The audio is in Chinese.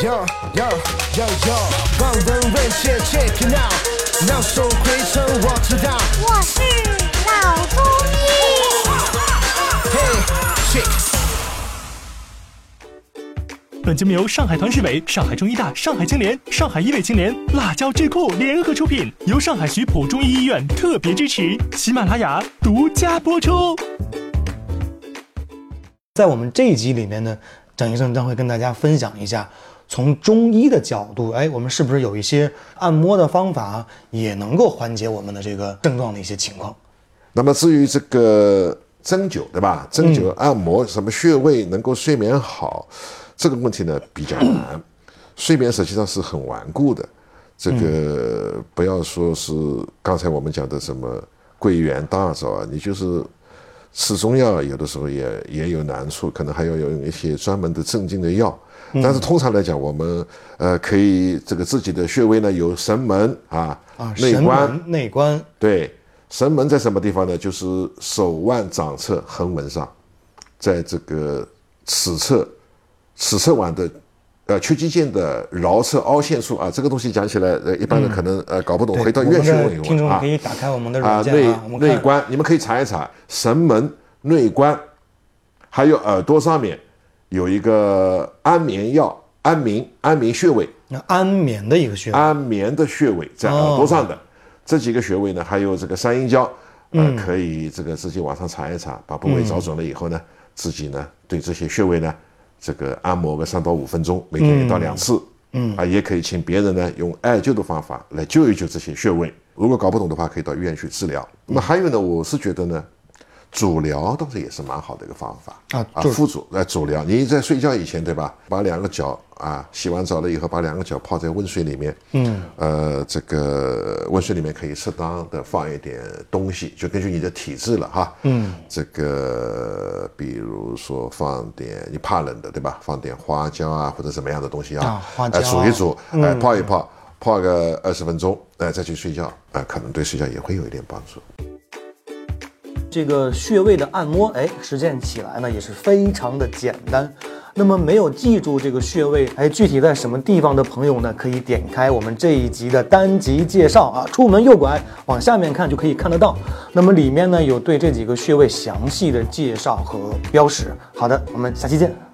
Yo yo yo yo，望闻问切 check it out，妙手回春我知道。我是老中医。Hey check。本节目由上海团市委、上海中医大、上海青联、上海医卫青联、辣椒智库联合出品，由上海徐浦中医医院特别支持，喜马拉雅独家播出。在我们这一集里面呢，蒋医生将会跟大家分享一下，从中医的角度，哎，我们是不是有一些按摩的方法也能够缓解我们的这个症状的一些情况？那么至于这个针灸，对吧？针灸按摩什么穴位能够睡眠好，这个问题呢比较难。睡眠实际上是很顽固的，这个不要说是刚才我们讲的什么桂圆、大枣啊，你就是吃中药，有的时候也也有难处，可能还要用一些专门的镇静的药。但是通常来讲，我们呃可以这个自己的穴位呢有神门啊内关门、内关，对，神门在什么地方呢？就是手腕掌侧横纹上，在这个尺侧尺侧腕的呃屈肌腱的桡侧凹陷处啊。这个东西讲起来，呃，一般人可能呃搞不懂，对回到医院去问一问啊听众可。以打开我们的啊，软件内啊，内内关，你们可以查一查神门、内关，还有耳朵上面有一个安眠药、安眠安眠穴位。那安眠的一个穴位，安眠的穴位在耳朵上的、这几个穴位呢，还有这个三阴交，呃，可以这个自己网上查一查，把部位找准了以后呢，自己呢对这些穴位呢，这个按摩个三到五分钟，每天一到两次，嗯，啊，也可以请别人呢用艾灸的方法来灸一灸这些穴位。如果搞不懂的话，可以到医院去治疗。那么还有呢，我是觉得呢。主疗倒是也是蛮好的一个方法啊，啊就是副主来主疗。你在睡觉以前，对吧？把两个脚啊洗完澡了以后，把两个脚泡在温水里面。嗯，呃，这个温水里面可以适当的放一点东西，就根据你的体质了哈。嗯，这个比如说放点你怕冷的，对吧？放点花椒啊或者什么样的东西啊，啊花椒哎煮一煮，哎泡一泡，泡个二十分钟，哎再去睡觉，哎可能对睡觉也会有一点帮助。这个穴位的按摩，哎，实践起来呢也是非常的简单。那么没有记住这个穴位，哎，具体在什么地方的朋友呢，可以点开我们这一集的单集介绍啊，出门右拐往下面看就可以看得到。那么里面呢有对这几个穴位详细的介绍和标识。好的，我们下期见。